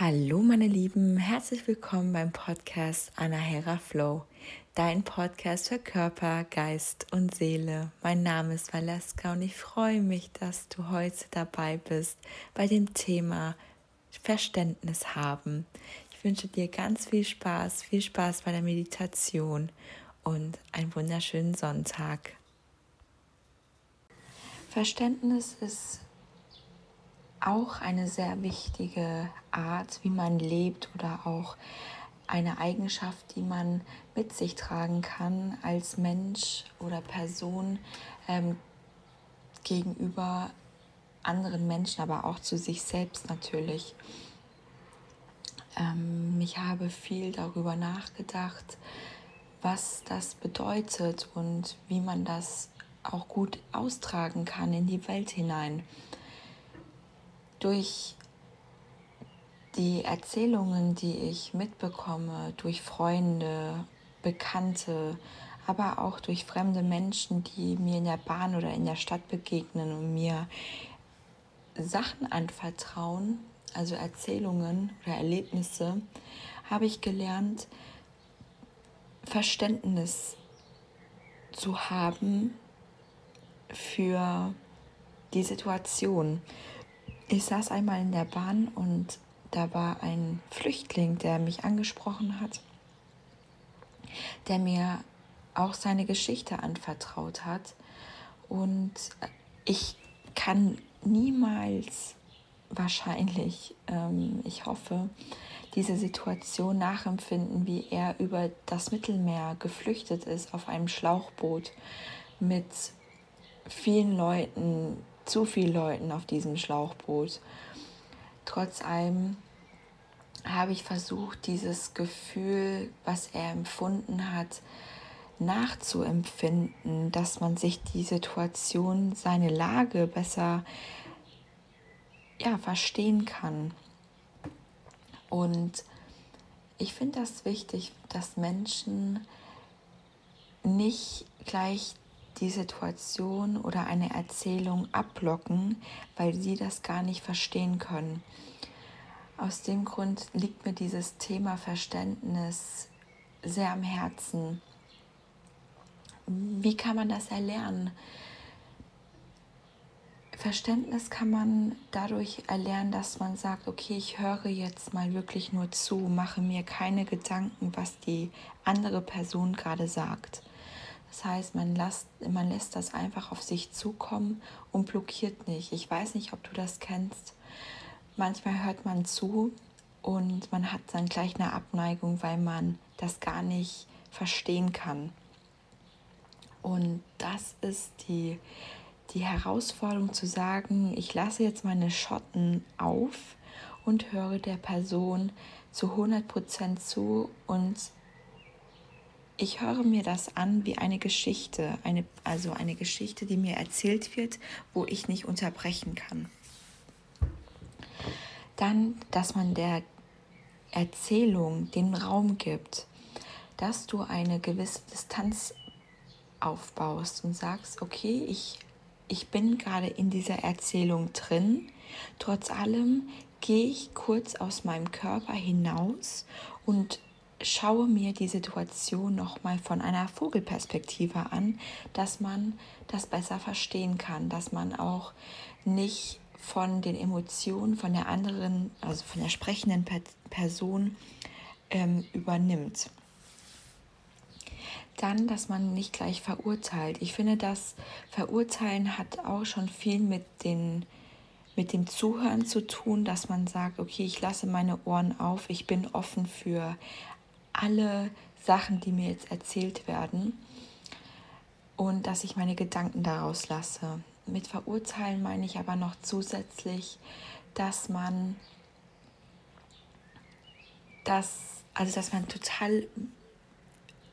Hallo meine Lieben, herzlich willkommen beim Podcast Anahera Flow, dein Podcast für Körper, Geist und Seele. Mein Name ist Valeska und ich freue mich, dass du heute dabei bist bei dem Thema Verständnis haben. Ich wünsche dir ganz viel Spaß, viel Spaß bei der Meditation und einen wunderschönen Sonntag. Verständnis ist auch eine sehr wichtige Art, wie man lebt oder auch eine Eigenschaft, die man mit sich tragen kann als Mensch oder Person ähm, gegenüber anderen Menschen, aber auch zu sich selbst natürlich. Ähm, ich habe viel darüber nachgedacht, was das bedeutet und wie man das auch gut austragen kann in die Welt hinein durch die Erzählungen, die ich mitbekomme, durch Freunde, Bekannte, aber auch durch fremde Menschen, die mir in der Bahn oder in der Stadt begegnen und mir Sachen anvertrauen, also Erzählungen oder Erlebnisse, habe ich gelernt, Verständnis zu haben für die Situation, ich saß einmal in der Bahn und da war ein Flüchtling, der mich angesprochen hat, der mir auch seine Geschichte anvertraut hat. Und ich kann niemals wahrscheinlich, ähm, ich hoffe, diese Situation nachempfinden, wie er über das Mittelmeer geflüchtet ist auf einem Schlauchboot mit vielen Leuten, zu viel Leuten auf diesem Schlauchboot. Trotz allem habe ich versucht, dieses Gefühl, was er empfunden hat, nachzuempfinden, dass man sich die Situation, seine Lage besser ja, verstehen kann. Und ich finde das wichtig, dass Menschen nicht gleich die Situation oder eine Erzählung abblocken, weil sie das gar nicht verstehen können. Aus dem Grund liegt mir dieses Thema Verständnis sehr am Herzen. Wie kann man das erlernen? Verständnis kann man dadurch erlernen, dass man sagt, okay, ich höre jetzt mal wirklich nur zu, mache mir keine Gedanken, was die andere Person gerade sagt. Das heißt, man lässt, man lässt das einfach auf sich zukommen und blockiert nicht. Ich weiß nicht, ob du das kennst. Manchmal hört man zu und man hat dann gleich eine Abneigung, weil man das gar nicht verstehen kann. Und das ist die, die Herausforderung zu sagen, ich lasse jetzt meine Schotten auf und höre der Person zu 100% zu und ich höre mir das an wie eine Geschichte, eine, also eine Geschichte, die mir erzählt wird, wo ich nicht unterbrechen kann. Dann, dass man der Erzählung den Raum gibt, dass du eine gewisse Distanz aufbaust und sagst, okay, ich, ich bin gerade in dieser Erzählung drin, trotz allem gehe ich kurz aus meinem Körper hinaus und schaue mir die Situation nochmal von einer Vogelperspektive an, dass man das besser verstehen kann, dass man auch nicht von den Emotionen von der anderen, also von der sprechenden Person ähm, übernimmt. Dann, dass man nicht gleich verurteilt. Ich finde, das Verurteilen hat auch schon viel mit den mit dem Zuhören zu tun, dass man sagt, okay, ich lasse meine Ohren auf, ich bin offen für alle Sachen, die mir jetzt erzählt werden und dass ich meine Gedanken daraus lasse. Mit verurteilen meine ich aber noch zusätzlich, dass man das, also dass man total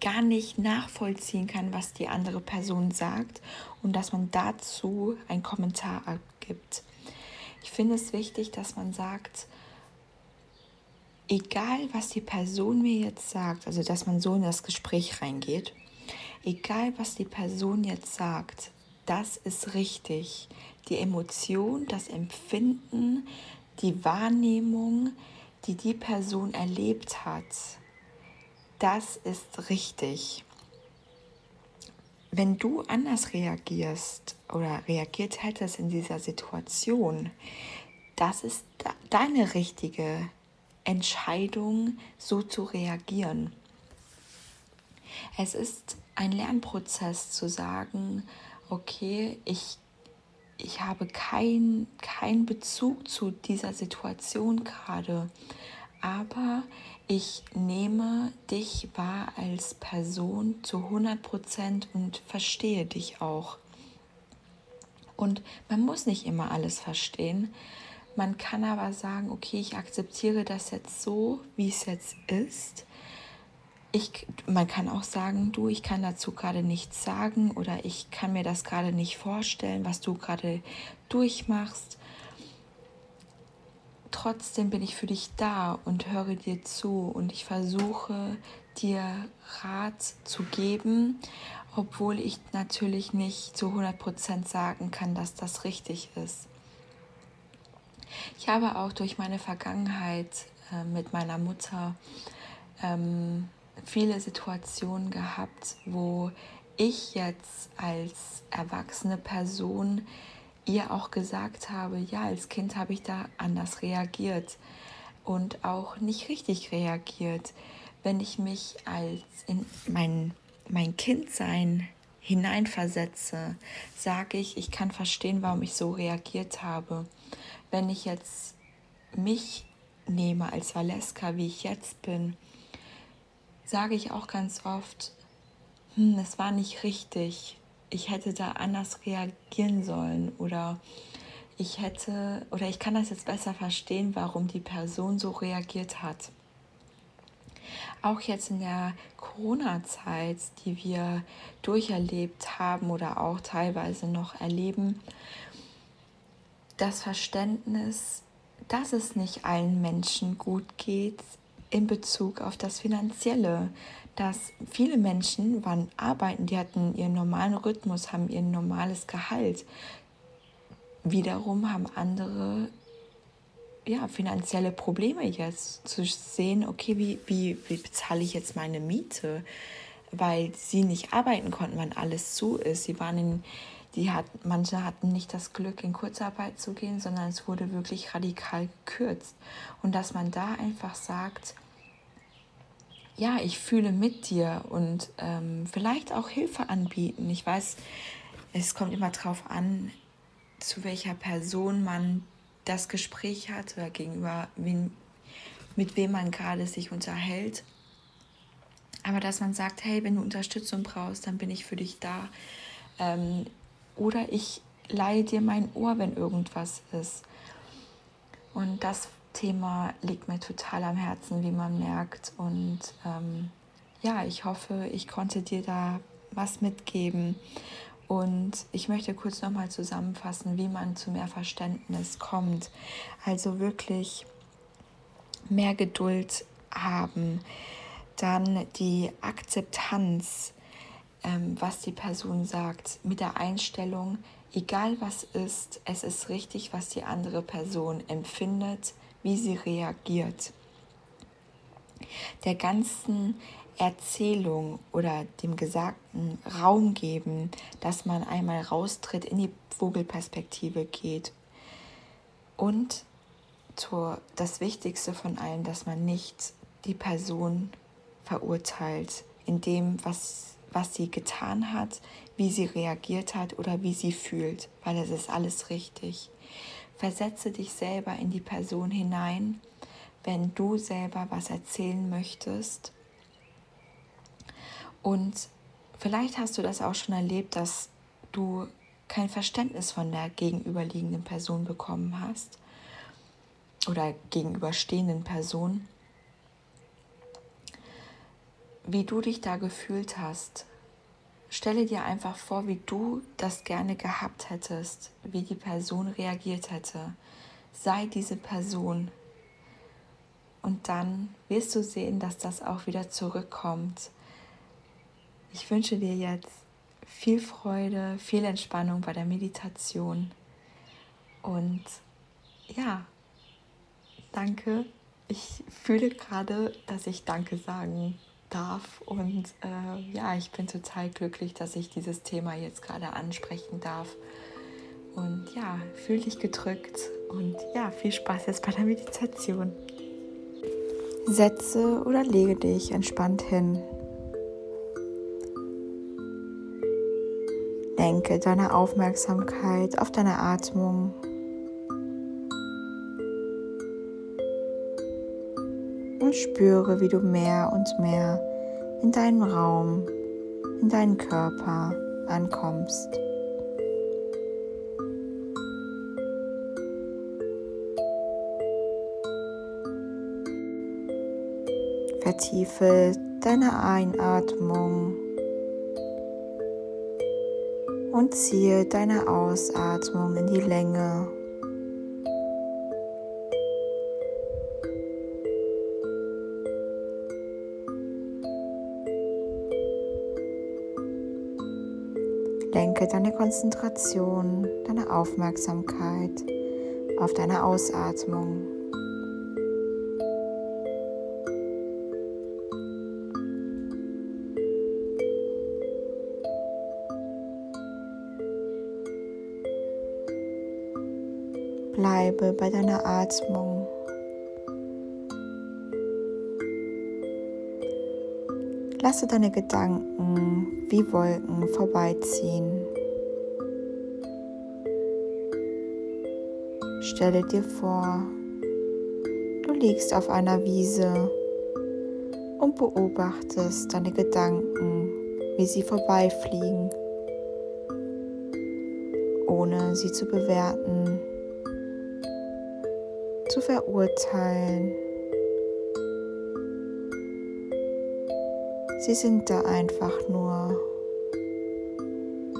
gar nicht nachvollziehen kann, was die andere Person sagt und dass man dazu einen Kommentar abgibt. Ich finde es wichtig, dass man sagt, egal was die Person mir jetzt sagt, also dass man so in das Gespräch reingeht, egal was die Person jetzt sagt, das ist richtig. Die Emotion, das Empfinden, die Wahrnehmung, die die Person erlebt hat, das ist richtig. Wenn du anders reagierst oder reagiert hättest in dieser Situation, das ist deine richtige Entscheidung, so zu reagieren. Es ist ein Lernprozess zu sagen, okay, ich, ich habe keinen kein Bezug zu dieser Situation gerade, aber ich nehme dich wahr als Person zu 100 Prozent und verstehe dich auch. Und man muss nicht immer alles verstehen. Man kann aber sagen, okay, ich akzeptiere das jetzt so, wie es jetzt ist ich, man kann auch sagen, du, ich kann dazu gerade nichts sagen oder ich kann mir das gerade nicht vorstellen, was du gerade durchmachst. Trotzdem bin ich für dich da und höre dir zu und ich versuche dir Rat zu geben, obwohl ich natürlich nicht zu 100% sagen kann, dass das richtig ist. Ich habe auch durch meine Vergangenheit äh, mit meiner Mutter ähm, viele Situationen gehabt, wo ich jetzt als erwachsene Person ihr auch gesagt habe, ja, als Kind habe ich da anders reagiert und auch nicht richtig reagiert. Wenn ich mich als in mein, mein Kindsein hineinversetze, sage ich, ich kann verstehen, warum ich so reagiert habe. Wenn ich jetzt mich nehme als Valeska, wie ich jetzt bin, sage ich auch ganz oft, hm, das war nicht richtig, ich hätte da anders reagieren sollen oder ich hätte oder ich kann das jetzt besser verstehen, warum die Person so reagiert hat. Auch jetzt in der Corona-Zeit, die wir durcherlebt haben oder auch teilweise noch erleben, das Verständnis, dass es nicht allen Menschen gut geht, in Bezug auf das Finanzielle, dass viele Menschen waren arbeiten, die hatten ihren normalen Rhythmus, haben ihr normales Gehalt. Wiederum haben andere ja, finanzielle Probleme jetzt zu sehen, okay, wie, wie, wie bezahle ich jetzt meine Miete, weil sie nicht arbeiten konnten, wann alles zu ist. Sie waren in, die hat, manche hatten nicht das Glück, in Kurzarbeit zu gehen, sondern es wurde wirklich radikal gekürzt. Und dass man da einfach sagt, ja, ich fühle mit dir und ähm, vielleicht auch Hilfe anbieten. Ich weiß, es kommt immer darauf an, zu welcher Person man das Gespräch hat oder gegenüber wen, mit wem man gerade sich unterhält. Aber dass man sagt, hey, wenn du Unterstützung brauchst, dann bin ich für dich da. Ähm, oder ich leihe dir mein Ohr, wenn irgendwas ist. Und das Thema liegt mir total am Herzen, wie man merkt. Und ähm, ja, ich hoffe, ich konnte dir da was mitgeben. Und ich möchte kurz nochmal zusammenfassen, wie man zu mehr Verständnis kommt. Also wirklich mehr Geduld haben. Dann die Akzeptanz, ähm, was die Person sagt, mit der Einstellung, egal was ist, es ist richtig, was die andere Person empfindet wie sie reagiert. Der ganzen Erzählung oder dem Gesagten Raum geben, dass man einmal raustritt, in die Vogelperspektive geht. Und zur, das Wichtigste von allem, dass man nicht die Person verurteilt in dem, was, was sie getan hat, wie sie reagiert hat oder wie sie fühlt, weil es ist alles richtig. Versetze dich selber in die Person hinein, wenn du selber was erzählen möchtest. Und vielleicht hast du das auch schon erlebt, dass du kein Verständnis von der gegenüberliegenden Person bekommen hast oder gegenüberstehenden Person. Wie du dich da gefühlt hast, Stelle dir einfach vor, wie du das gerne gehabt hättest, wie die Person reagiert hätte. Sei diese Person. Und dann wirst du sehen, dass das auch wieder zurückkommt. Ich wünsche dir jetzt viel Freude, viel Entspannung bei der Meditation. Und ja, danke ich fühle gerade, dass ich Danke sagen darf. Und äh, ja, ich bin total glücklich, dass ich dieses Thema jetzt gerade ansprechen darf. Und ja, fühl dich gedrückt und ja, viel Spaß jetzt bei der Meditation. Setze oder lege dich entspannt hin. Lenke deine Aufmerksamkeit auf deine Atmung. Und spüre, wie du mehr und mehr in deinem Raum, in deinen Körper ankommst. Vertiefe deine Einatmung und ziehe deine Ausatmung in die Länge. Lenke deine Konzentration, deine Aufmerksamkeit auf deine Ausatmung. Bleibe bei deiner Atmung. Lasse deine Gedanken wie Wolken vorbeiziehen. Stelle dir vor, du liegst auf einer Wiese und beobachtest deine Gedanken, wie sie vorbeifliegen, ohne sie zu bewerten zu verurteilen. Sie sind da einfach nur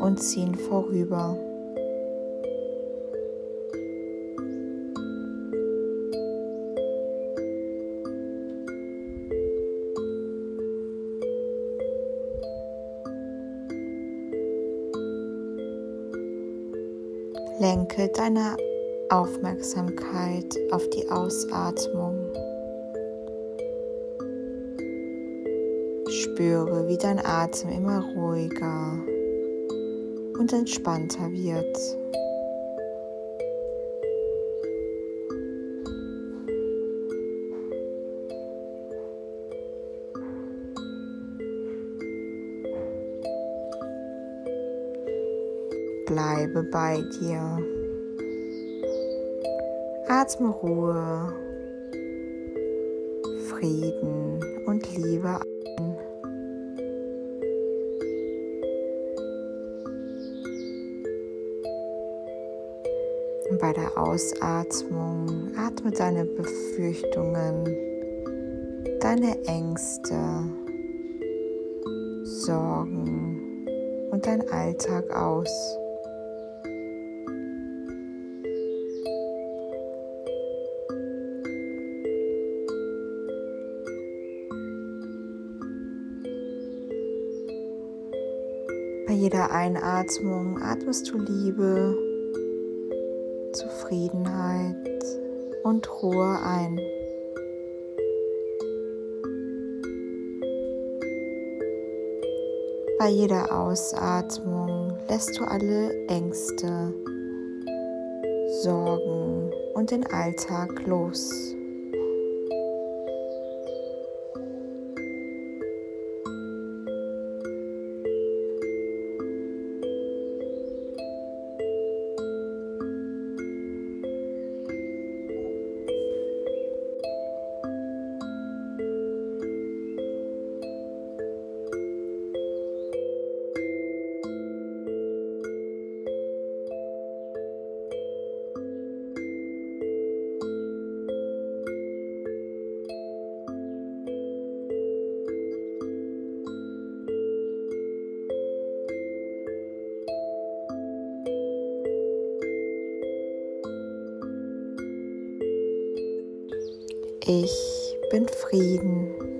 und ziehen vorüber. Lenke deine Aufmerksamkeit auf die Ausatmung. Spüre, wie dein Atem immer ruhiger und entspannter wird. Bleibe bei dir. Atme Ruhe, Frieden und Liebe ein. Und bei der Ausatmung atme deine Befürchtungen, deine Ängste, Sorgen und dein Alltag aus. Einatmung atmest du Liebe, Zufriedenheit und Ruhe ein. Bei jeder Ausatmung lässt du alle Ängste, Sorgen und den Alltag los. Ich bin Frieden.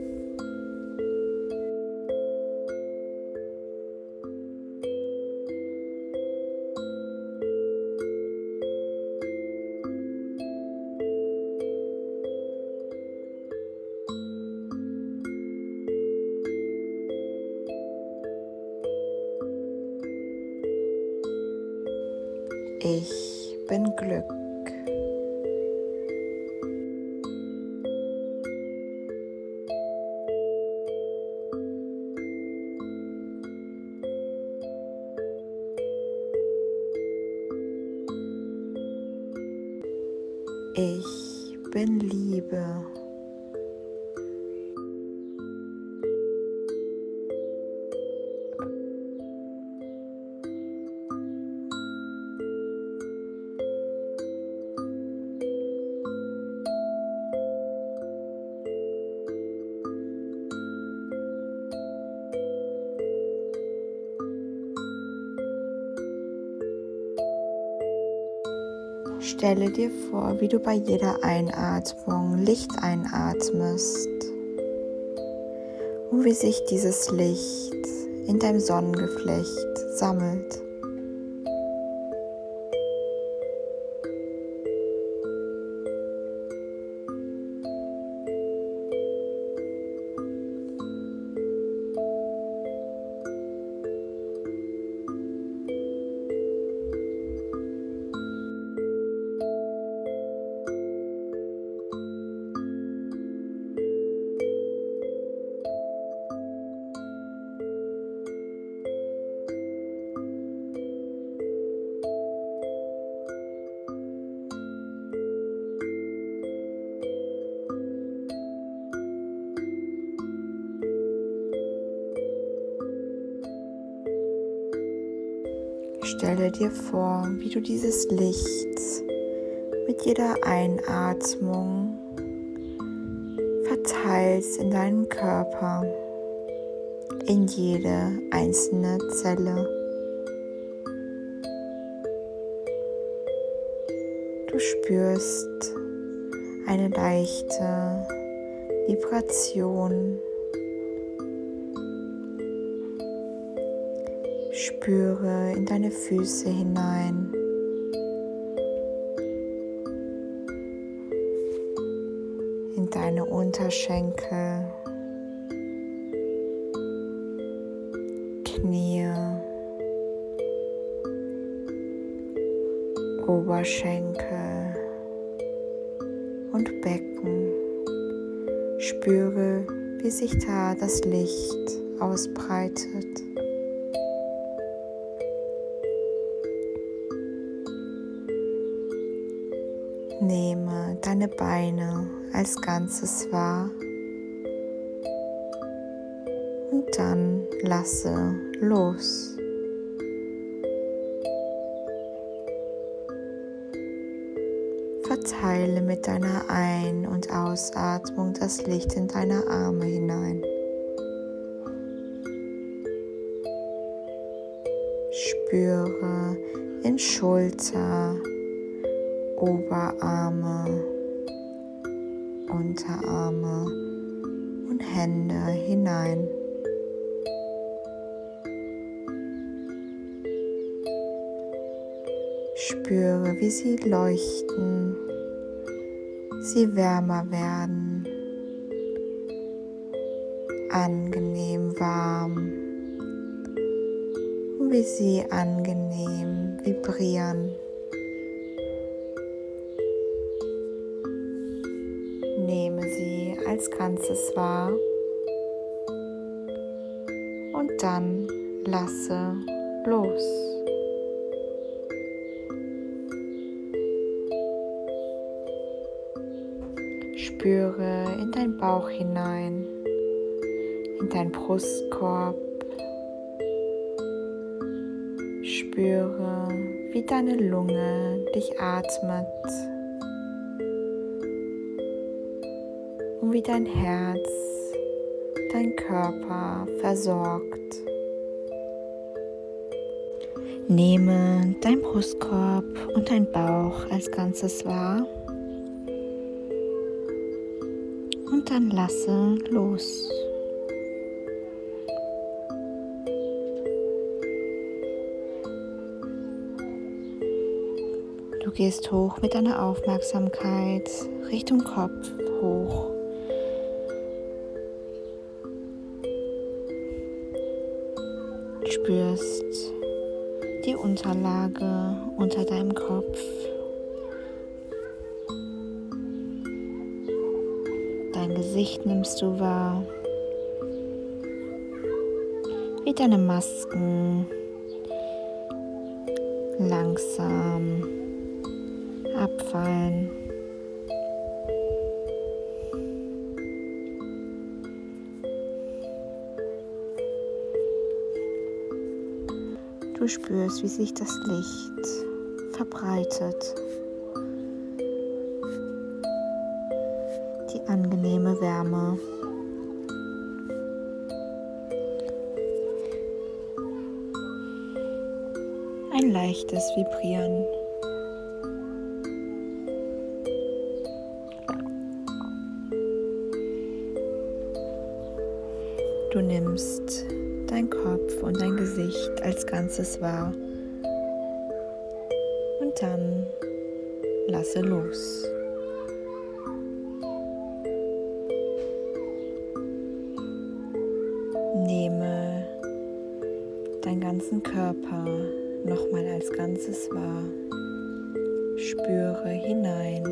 Liebe. Stelle dir vor, wie du bei jeder Einatmung Licht einatmest und wie sich dieses Licht in deinem Sonnengeflecht sammelt. Stelle dir vor, wie du dieses Licht mit jeder Einatmung verteilst in deinem Körper, in jede einzelne Zelle. Du spürst eine leichte Vibration Spüre in deine Füße hinein. In deine Unterschenkel, Knie, Oberschenkel und Becken. Spüre, wie sich da das Licht ausbreitet. Deine Beine als Ganzes wahr und dann lasse los. Verteile mit deiner Ein- und Ausatmung das Licht in deine Arme hinein. Spüre in Schulter, Oberarme, Unterarme und Hände hinein. Spüre, wie sie leuchten, sie wärmer werden, angenehm warm wie sie angenehm vibrieren. Als Ganzes wahr und dann lasse los. Spüre in dein Bauch hinein, in dein Brustkorb. Spüre, wie deine Lunge dich atmet. Dein Herz dein Körper versorgt. Nehme dein Brustkorb und dein Bauch als Ganzes wahr und dann lasse los. Du gehst hoch mit deiner Aufmerksamkeit Richtung Kopf hoch. Spürst die Unterlage unter deinem Kopf. Dein Gesicht nimmst du wahr, wie deine Masken langsam abfallen. Du spürst, wie sich das Licht verbreitet. Die angenehme Wärme. Ein leichtes Vibrieren. Du nimmst dein Kopf und dein Gesicht als Ganzes wahr. Und dann lasse los. Nehme deinen ganzen Körper nochmal als Ganzes wahr. Spüre hinein.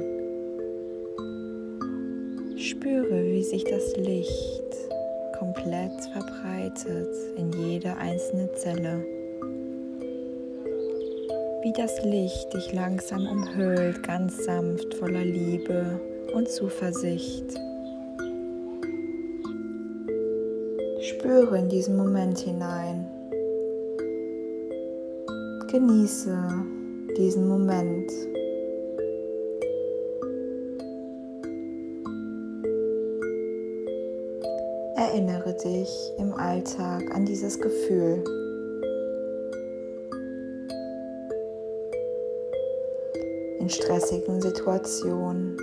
Spüre, wie sich das Licht komplett verbreitet in jede einzelne Zelle. Wie das Licht dich langsam umhüllt, ganz sanft, voller Liebe und Zuversicht. Spüre in diesen Moment hinein. Genieße diesen Moment. Dich im Alltag an dieses Gefühl. In stressigen Situationen.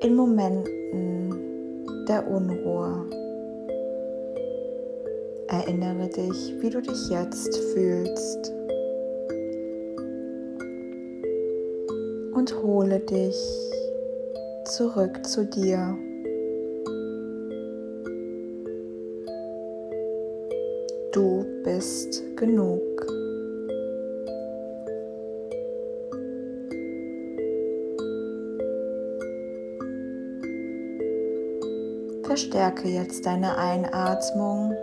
In Momenten der Unruhe. Erinnere dich, wie du dich jetzt fühlst. Und hole dich zurück zu dir. Du bist genug. Verstärke jetzt deine Einatmung.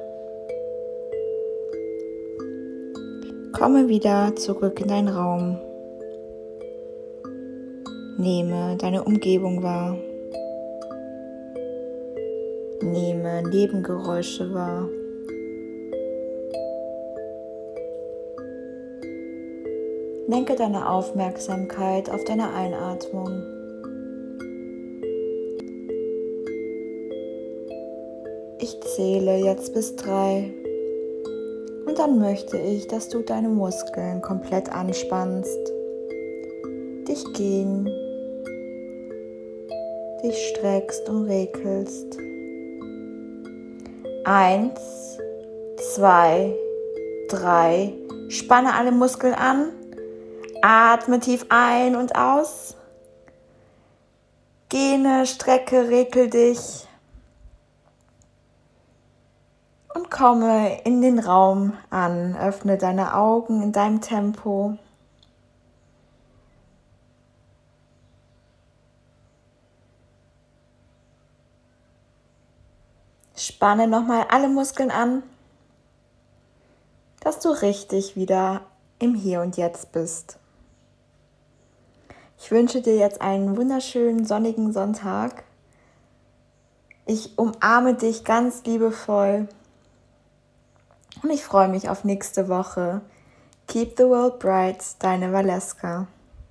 Komme wieder zurück in deinen Raum. Nehme deine Umgebung wahr. Nehme Nebengeräusche wahr. Lenke deine Aufmerksamkeit auf deine Einatmung. Ich zähle jetzt bis drei und dann möchte ich, dass du deine Muskeln komplett anspannst, dich gehen dich streckst und regelst. Eins, zwei, drei. Spanne alle Muskeln an. Atme tief ein und aus. Gene, strecke, regel dich. Und komme in den Raum an. Öffne deine Augen in deinem Tempo. Spanne nochmal alle Muskeln an, dass du richtig wieder im Hier und Jetzt bist. Ich wünsche dir jetzt einen wunderschönen sonnigen Sonntag. Ich umarme dich ganz liebevoll und ich freue mich auf nächste Woche. Keep the world bright, deine Valeska.